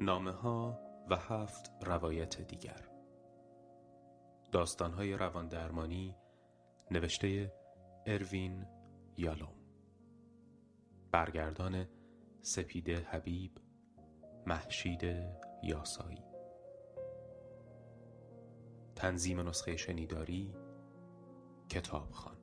نامه ها و هفت روایت دیگر. داستان های روان درمانی نوشته اروین یالوم. برگردان سپیده حبیب محشید یاسایی. تنظیم نسخه شنیداری کتابخان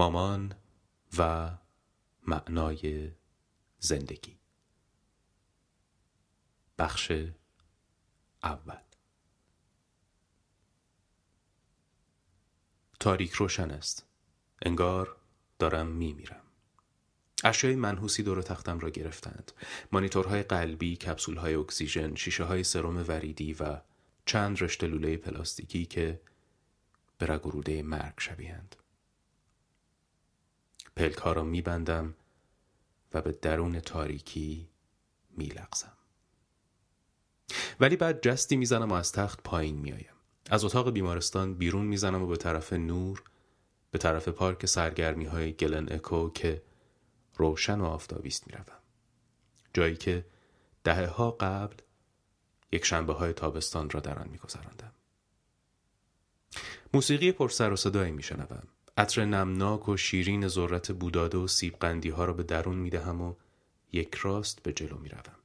مامان و معنای زندگی. بخش اول. تاریک روشن است. انگار دارم میمیرم. اشیای منحوسی دور تختم را گرفتند. مانیتورهای قلبی کپسولهای اکسیژن شیشه های سرم وریدی و چند رشته لوله پلاستیکی که به رگ مرگ شبیهند. پلک ها را میبندم و به درون تاریکی میلغزم. ولی بعد جستی می‌زنم و از تخت پایین میآیم. از اتاق بیمارستان بیرون می‌زنم و به طرف نور به طرف پارک سرگرمی های گلن اکو که روشن و آفتابیست می‌روم. جایی که دهه ها قبل یک شنبه های تابستان را در آن میگذراندم. موسیقی پر سر و صدایی میشنوم. عطر نمناک و شیرین ذرت بوداده و سیب قندی ها را به درون می دهم و یک راست به جلو می روم.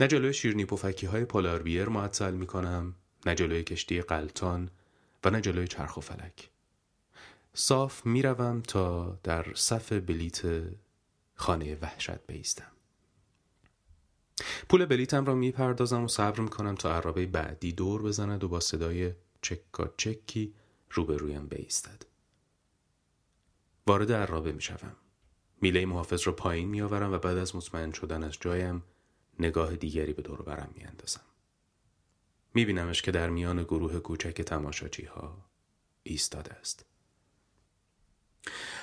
نه جلوی شیرنی پفکی های پولاربیر معطل می کنم نه جلوی کشتی قلتان و نه جلوی چرخ و فلک. صاف می روم تا در صف بلیت خانه وحشت بیستم. پول بلیتم را می پردازم و صبر می کنم تا عرابه بعدی دور بزند و با صدای چکا چکی روبرویم بیستد. وارد عرابه می شوم. میله محافظ را پایین می آورم و بعد از مطمئن شدن از جایم نگاه دیگری به دور برم می اندازم. می بینمش که در میان گروه کوچک تماشاچی ها ایستاده است.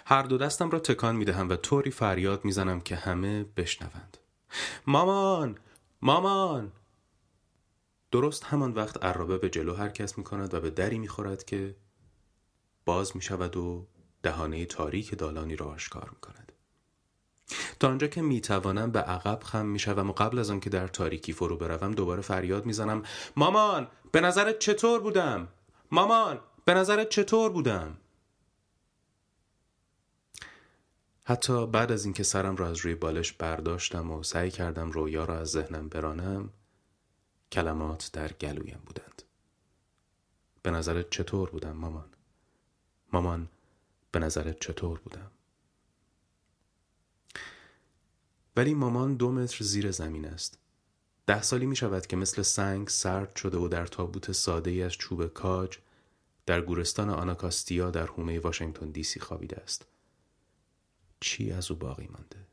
هر دو دستم را تکان می دهم و طوری فریاد می زنم که همه بشنوند. مامان! مامان! درست همان وقت عرابه به جلو حرکت می کند و به دری می خورد که باز می شود و دهانه تاریک دالانی را آشکار می کند. تا آنجا که می توانم به عقب خم می شوم و قبل از آنکه در تاریکی فرو بروم دوباره فریاد می زنم مامان به نظرت چطور بودم؟ مامان به نظرت چطور بودم؟ حتی بعد از اینکه سرم را از روی بالش برداشتم و سعی کردم رویا را از ذهنم برانم کلمات در گلویم بودند به نظرت چطور بودم مامان مامان به نظرت چطور بودم؟ ولی مامان دو متر زیر زمین است. ده سالی می شود که مثل سنگ سرد شده و در تابوت ساده ای از چوب کاج در گورستان آناکاستیا در حومه واشنگتن دی سی خوابیده است. چی از او باقی مانده؟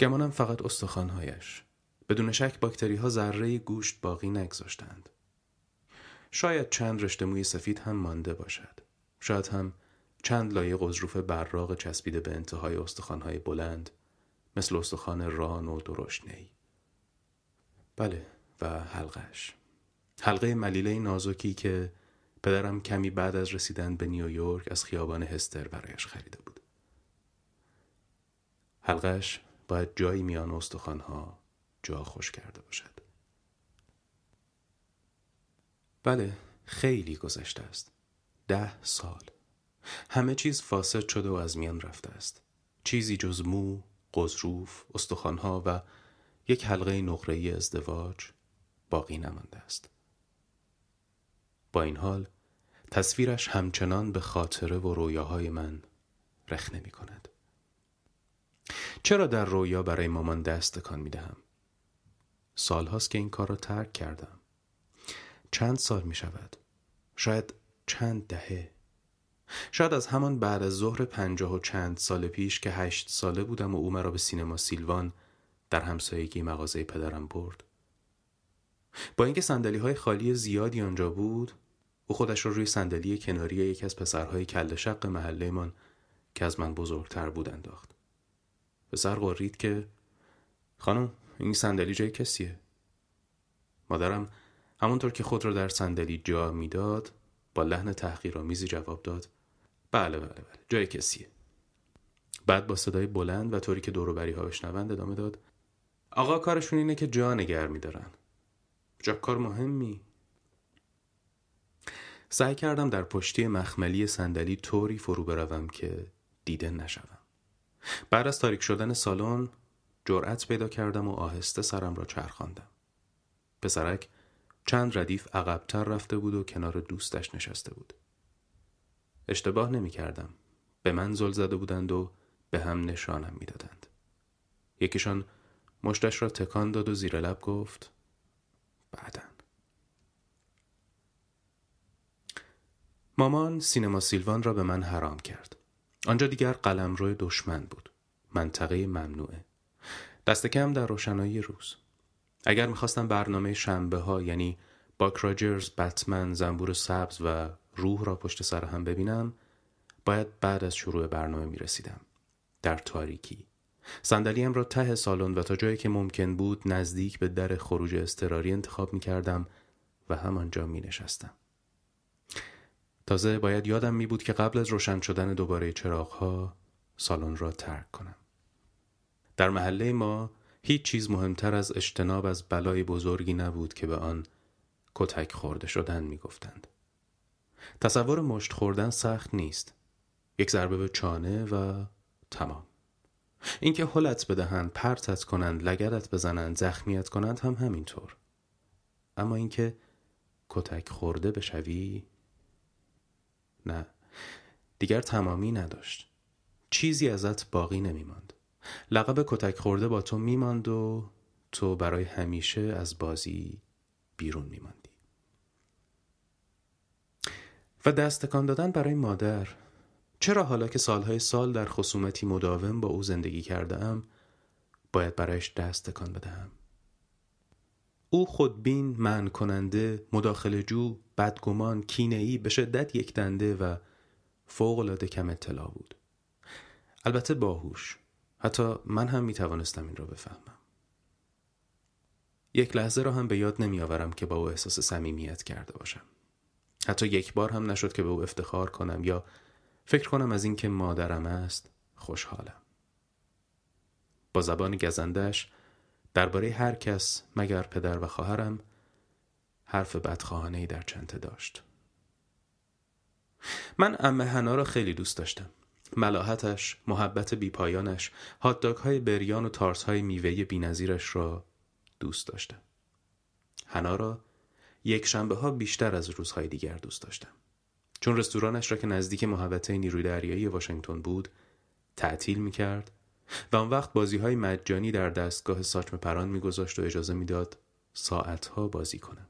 گمانم فقط استخوانهایش. بدون شک باکتری ها ذره گوشت باقی نگذاشتند. شاید چند رشته موی سفید هم مانده باشد. شاید هم چند لایه قضروف براق چسبیده به انتهای استخوانهای بلند مثل استخوان ران و درشنهی بله و حلقش حلقه ملیله نازکی که پدرم کمی بعد از رسیدن به نیویورک از خیابان هستر برایش خریده بود. حلقش باید جایی میان استخوانها جا خوش کرده باشد. بله خیلی گذشته است. ده سال. همه چیز فاسد شده و از میان رفته است. چیزی جز مو، قضروف، استخوانها و یک حلقه نقره‌ای ازدواج باقی نمانده است. با این حال تصویرش همچنان به خاطره و رویاهای من رخنه می کند. چرا در رویا برای مامان دست تکان می دهم؟ سال هاست که این کار را ترک کردم. چند سال می شود؟ شاید چند دهه. شاید از همان بعد از ظهر پنجاه و چند سال پیش که هشت ساله بودم و او مرا به سینما سیلوان در همسایگی مغازه پدرم برد. با اینکه سندلی های خالی زیادی آنجا بود او خودش را روی صندلی کناری یکی از پسرهای کل شق محلهمان که از من بزرگتر بود انداخت. پسر قرید که خانم این صندلی جای کسیه؟ مادرم همونطور که خود را در صندلی جا می‌داد با لحن تحقیرآمیزی جواب داد بله بله بله. جای کسیه. بعد با صدای بلند و طوری که دوروبری ها بشنوند ادامه داد. آقا کارشون اینه که جا نگر میدارن. جا کار مهمی. سعی کردم در پشتی مخملی صندلی طوری فرو بروم که دیده نشوم. بعد از تاریک شدن سالن جرأت پیدا کردم و آهسته سرم را چرخاندم. پسرک چند ردیف عقبتر رفته بود و کنار دوستش نشسته بود. اشتباه نمی کردم به من زل زده بودند و به هم نشانم می‌دادند. یکیشان مشتش را تکان داد و زیر لب گفت بعدن مامان سینما سیلوان را به من حرام کرد. آنجا دیگر قلمرو دشمن بود. منطقه ممنوعه. دست کم در روشنایی روز. اگر می‌خواستم برنامه شنبه ها یعنی باک راجرز، بتمن، زنبور سبز و روح را پشت سر هم ببینم باید بعد از شروع برنامه می رسیدم. در تاریکی. صندلیم را ته سالن و تا جایی که ممکن بود نزدیک به در خروج اضطراری انتخاب می کردم و همانجا می نشستم. تازه باید یادم می بود که قبل از روشن شدن دوباره چراغها سالن را ترک کنم. در محله ما هیچ چیز مهمتر از اجتناب از بلای بزرگی نبود که به آن کتک خورده شدن می گفتند. تصور مشت خوردن سخت نیست. یک ضربه به چانه و تمام. اینکه حلت بدهند، پرتت کنند، لگدت بزنند، زخمیت کنند هم همینطور. اما اینکه کتک خورده بشوی نه دیگر تمامی نداشت چیزی ازت باقی نمیماند لقب کتک خورده با تو میماند و تو برای همیشه از بازی بیرون میماندی و دستکان دادن برای مادر. چرا حالا که سالهای سال در خصومتی مداوم با او زندگی کرده ام باید برایش دست تکان بدهم؟ او خودبین من کننده مداخل جو بدگمان کینه‌ای به شدت یک دنده و فوق العاده کم اطلاع بود. البته باهوش. حتی من هم می توانستم این را بفهمم. یک لحظه را هم به یاد نمی آورم که با او احساس صمیمیت کرده باشم. حتی یک بار هم نشد که به او افتخار کنم یا فکر کنم از اینکه مادرم است خوشحالم. با زبان گزندش درباره هر کس مگر پدر و خواهرم حرف بدخواهانه در چنته داشت. من امه هنا را خیلی دوست داشتم. ملاحتش، محبت بیپایانش، هاتداگ های بریان و تارس های میوه بینظیرش را دوست داشتم. هنا را یک شنبه ها بیشتر از روزهای دیگر دوست داشتم. چون رستورانش را که نزدیک محوطه نیروی دریایی واشنگتن بود تعطیل می کرد و آن وقت بازی های مجانی در دستگاه ساچم پران میگذاشت و اجازه می‌داد ساعتها بازی کنم.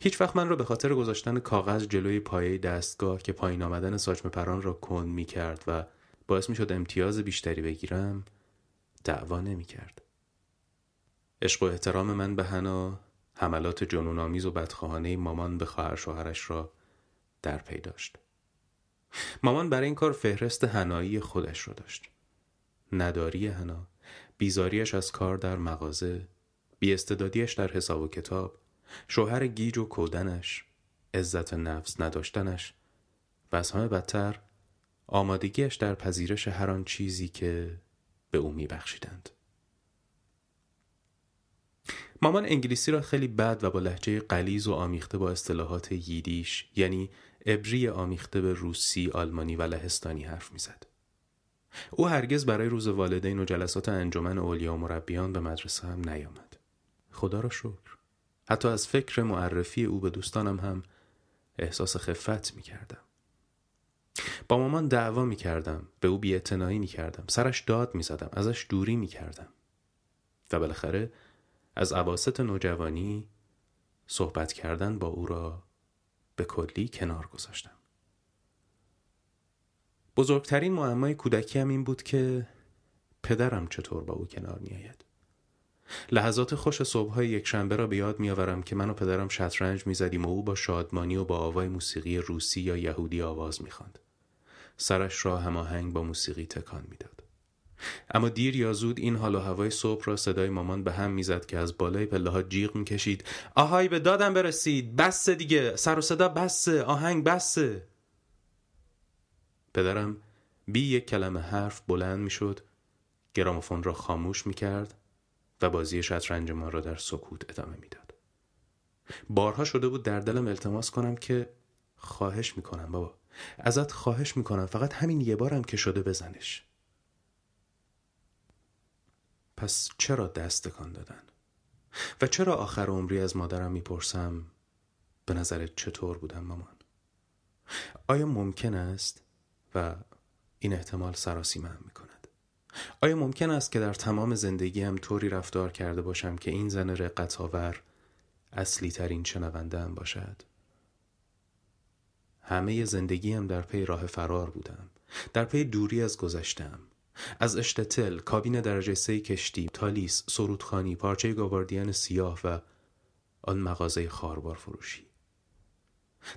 هیچ وقت من را به خاطر گذاشتن کاغذ جلوی پایه دستگاه که پایین آمدن ساچم پران را کند می کرد و باعث می شد امتیاز بیشتری بگیرم دعوا نمی کرد. عشق و احترام من به هنا حملات جنونآمیز و بدخواهانه مامان به خواهر شوهرش را در پی داشت. مامان برای این کار فهرست هنایی خودش را داشت. نداری هنا، بیزاریش از کار در مغازه، بیاستعدادیش در حساب و کتاب، شوهر گیج و کودنش، عزت نفس نداشتنش و از همه بدتر آمادگیش در پذیرش هر آن چیزی که به او میبخشیدند. مامان انگلیسی را خیلی بد و با لحجه قلیز و آمیخته با اصطلاحات ییدیش یعنی ابری آمیخته به روسی، آلمانی و لهستانی حرف می‌زد. او هرگز برای روز والدین و جلسات انجمن اولیا و مربیان به مدرسه هم نیامد. خدا را شکر. حتی از فکر معرفی او به دوستانم هم احساس خفت می کردم. با مامان دعوا می کردم. به او بیعتنائی می کردم. سرش داد می زدم. ازش دوری می کردم. و بالاخره از عواست نوجوانی صحبت کردن با او را به کلی کنار گذاشتم. بزرگترین معمای کودکی هم این بود که پدرم چطور با او کنار می آید. لحظات خوش صبحهای یک شنبه را به یاد میآورم که من و پدرم شطرنج می‌زدیم و او با شادمانی و با آوای موسیقی روسی یا یهودی آواز می‌خواند. سرش را هماهنگ با موسیقی تکان می‌داد. اما دیر یا زود این حال و هوای صبح را صدای مامان به هم می‌زد که از بالای پله ها جیغ می‌کشید. آهای به دادم برسید. بسه دیگه. سر و صدا بسه آهنگ بسه پدرم بی یک کلمه حرف بلند می‌شد گرامافون را خاموش می‌کرد و بازی شطرنج ما را در سکوت ادامه می‌داد. بارها شده بود در دلم التماس کنم که خواهش می‌کنم بابا. ازت خواهش می‌کنم. فقط همین یه بارم که شده بزنش. پس چرا دست تکان دادن؟ و چرا آخر عمری از مادرم می‌پرسم به نظرت چطور بودم مامان؟ آیا ممکن است؟ و این احتمال سراسی من می‌کنه آیا ممکن است که در تمام زندگیم طوری رفتار کرده باشم که این زن رقت آور اصلی ترین شنونده باشد؟ همه زندگیم در پی راه فرار بودم. در پی دوری از گذشتم از اشتتل، کابین درجه سه کشتی، تالیس، سرودخانی، پارچه گاواردیان سیاه و آن مغازه خاربار فروشی.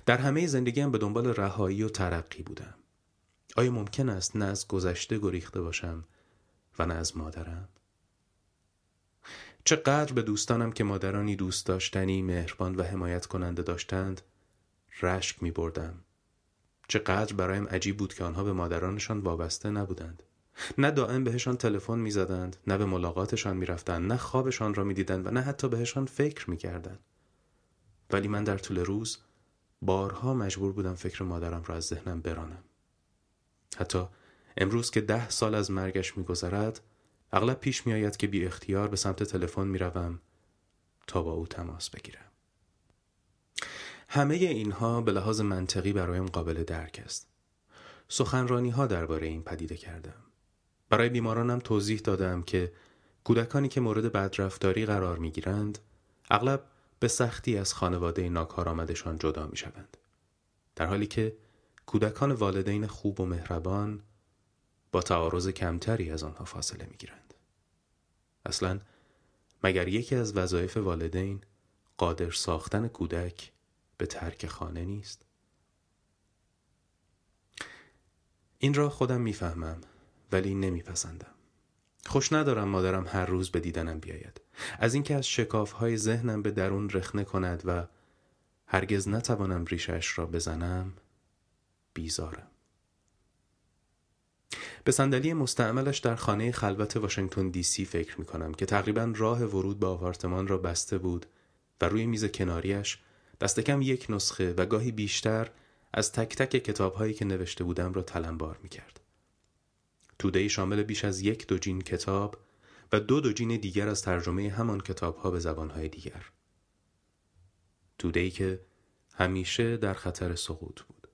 در همه زندگیم به دنبال رهایی و ترقی بودم. آیا ممکن است نه از گذشته گریخته باشم و نه از مادرم؟ چقدر به دوستانم که مادرانی دوست داشتنی مهربان و حمایت کننده داشتند رشک می بردم چقدر برایم عجیب بود که آنها به مادرانشان وابسته نبودند. نه دائم بهشان تلفن می‌زدند نه به ملاقاتشان می‌رفتند نه خوابشان را می‌دیدند و نه حتی بهشان فکر می‌کردند. ولی من در طول روز بارها مجبور بودم فکر مادرم را از ذهنم برانم. حتی امروز که ده سال از مرگش میگذرد اغلب پیش میآید که بی اختیار به سمت تلفن می‌روم تا با او تماس بگیرم. همه اینها به لحاظ منطقی برایم قابل درک است. سخنرانی ها درباره این پدیده کردم. برای بیمارانم توضیح دادم که کودکانی که مورد بدرفتاری قرار می گیرند اغلب به سختی از خانواده ناکارآمدشان جدا می شوند. در حالی که کودکان والدین خوب و مهربان با تعارض کمتری از آنها فاصله می گیرند. اصلا مگر یکی از وظایف والدین قادر ساختن کودک به ترک خانه نیست؟ این را خودم می‌فهمم ولی نمیپسندم. خوش ندارم مادرم هر روز به دیدنم بیاید. از اینکه از شکاف های ذهنم به درون رخنه کند و هرگز نتوانم ریشش را بزنم بیزارم. به صندلی مستعملش در خانه خلوت واشنگتن دی سی فکر می کنم که تقریبا راه ورود به آپارتمان را بسته بود و روی میز کناریش دست کم یک نسخه و گاهی بیشتر از تک تک کتاب هایی که نوشته بودم را تلمبار می کرد. توده شامل بیش از یک دوجین کتاب و دو دوجین دیگر از ترجمه همان کتاب ها به زبان های دیگر. توده ای که همیشه در خطر سقوط بود.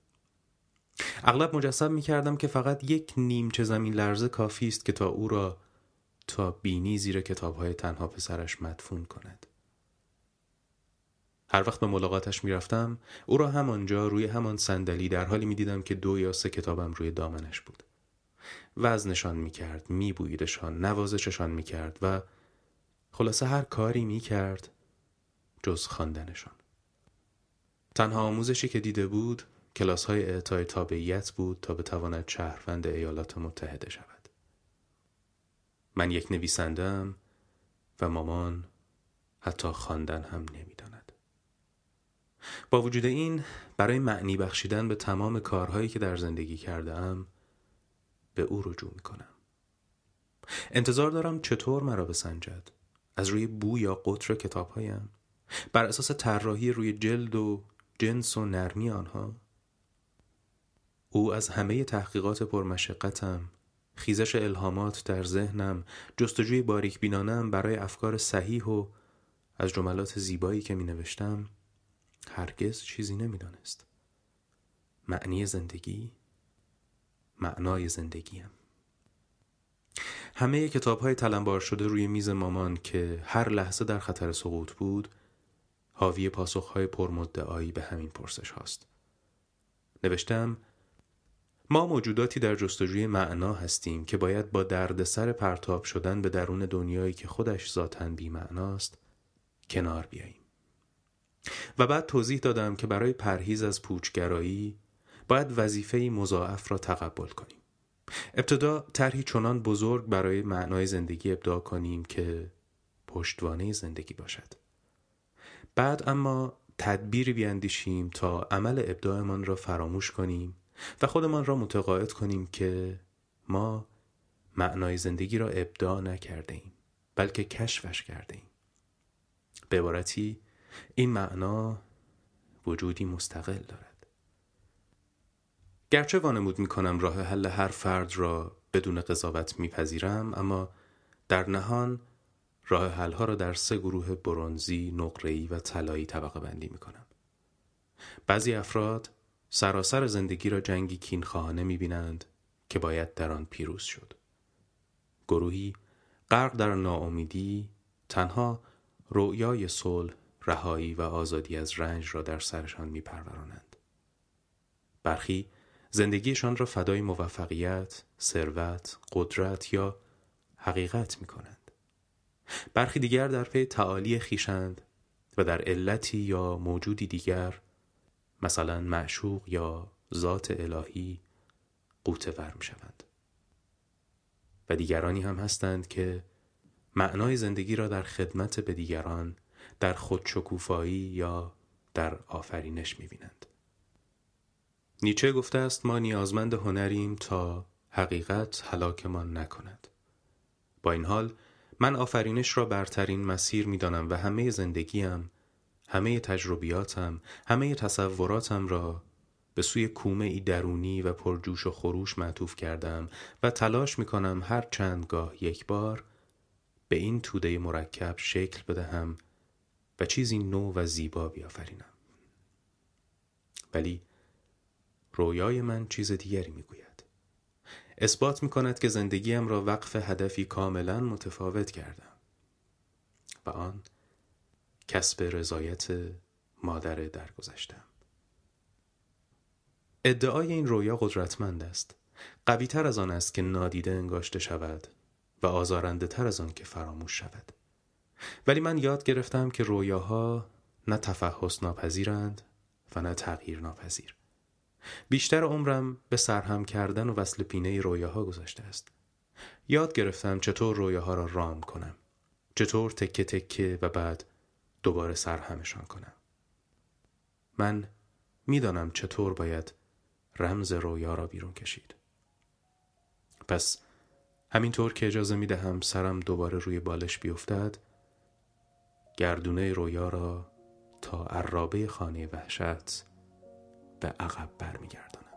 اغلب مجسم می کردم که فقط یک نیمچه زمین لرزه کافی است که تا او را تا بینی زیر کتابهای تنها پسرش مدفون کند. هر وقت به ملاقاتش می‌رفتم او را همانجا روی همان صندلی در حالی می دیدم که دو یا سه کتابم روی دامنش بود. وزنشان می کرد، می بویدشان، نوازششان می کرد و خلاصه هر کاری می کرد جز خواندنشان. تنها آموزشی که دیده بود کلاس های اعطای تابعیت بود تا بتواند شهروند ایالات متحده شود. من یک نویسندم و مامان حتی خواندن هم نمی‌داند. با وجود این برای معنی بخشیدن به تمام کارهایی که در زندگی کرده ام به او رجوع می کنم. انتظار دارم چطور مرا بسنجد از روی بو یا قطر کتابهایم بر اساس طراحی روی جلد و جنس و نرمی آنها او از همه تحقیقات پرمشقتم خیزش الهامات در ذهنم جستجوی باریک بینانم برای افکار صحیح و از جملات زیبایی که می نوشتم هرگز چیزی نمی دانست. معنی زندگی معنای زندگیم. همه کتاب های تلمبار شده روی میز مامان که هر لحظه در خطر سقوط بود حاوی پاسخ های پرمدعایی به همین پرسش هاست. نوشتم ما موجوداتی در جستجوی معنا هستیم که باید با دردسر پرتاب شدن به درون دنیایی که خودش ذاتاً بی معناست کنار بیاییم. و بعد توضیح دادم که برای پرهیز از پوچگرایی باید وظیفه مضاعف را تقبل کنیم. ابتدا طرحی چنان بزرگ برای معنای زندگی ابداع کنیم که پشتوانه زندگی باشد. بعد اما تدبیری بیاندیشیم تا عمل ابداعمان را فراموش کنیم و خودمان را متقاعد کنیم که ما معنای زندگی را ابداع نکرده ایم بلکه کشفش کرده ایم به عبارتی این معنا وجودی مستقل دارد. گرچه وانمود می کنم راه حل هر فرد را بدون قضاوت میپذیرم اما در نهان راه حل ها را در سه گروه برونزی، نقره‌ای و طلایی طبقه بندی می کنم. بعضی افراد سراسر زندگی را جنگی کینخواهانه می بینند که باید در آن پیروز شد. گروهی غرق در ناامیدی تنها رویای صلح، رهایی و آزادی از رنج را در سرشان می پرورانند. برخی زندگیشان را فدای موفقیت، ثروت، قدرت یا حقیقت می کنند. برخی دیگر در پی تعالی خیشند و در علتی یا موجودی دیگر مثلا معشوق یا ذات الهی قوتور می شوند. و دیگرانی هم هستند که معنای زندگی را در خدمت به دیگران در خودشکوفایی یا در آفرینش می بینند. نیچه گفته است ما نیازمند هنریم تا حقیقت هلاکمان نکند. با این حال من آفرینش را برترین مسیر می دانم و همه زندگیم همه تجربیاتم همه تصوراتم را به سوی کومه ای درونی و پرجوش و خروش معطوف کردم و تلاش می کنم هر چند گاه یک بار به این توده مرکب شکل بدهم و چیزی نو و زیبا بیافرینم ولی رویای من چیز دیگری می‌گوید. اثبات می کند که زندگیم را وقف هدفی کاملا متفاوت کردم. و آن کسب رضایت مادر درگذشتم. ادعای این رویا قدرتمند است. قویتر از آن است که نادیده انگاشته شود و آزارنده تر از آن که فراموش شود. ولی من یاد گرفتم که رویاها نه تفحص ناپذیرند و نه تغییر ناپذیر. بیشتر عمرم به سرهم کردن و وصل پینه رویاها گذاشته است. یاد گرفتم چطور رویاها را رام کنم. چطور تکه تکه و بعد دوباره سرهمشان کنم. من می‌دانم چطور باید رمز رویا را بیرون کشید. پس همینطور که اجازه می دهم سرم دوباره روی بالش بیفتد گردونه رویا را تا عرابه خانه وحشت به عقب برمیگردم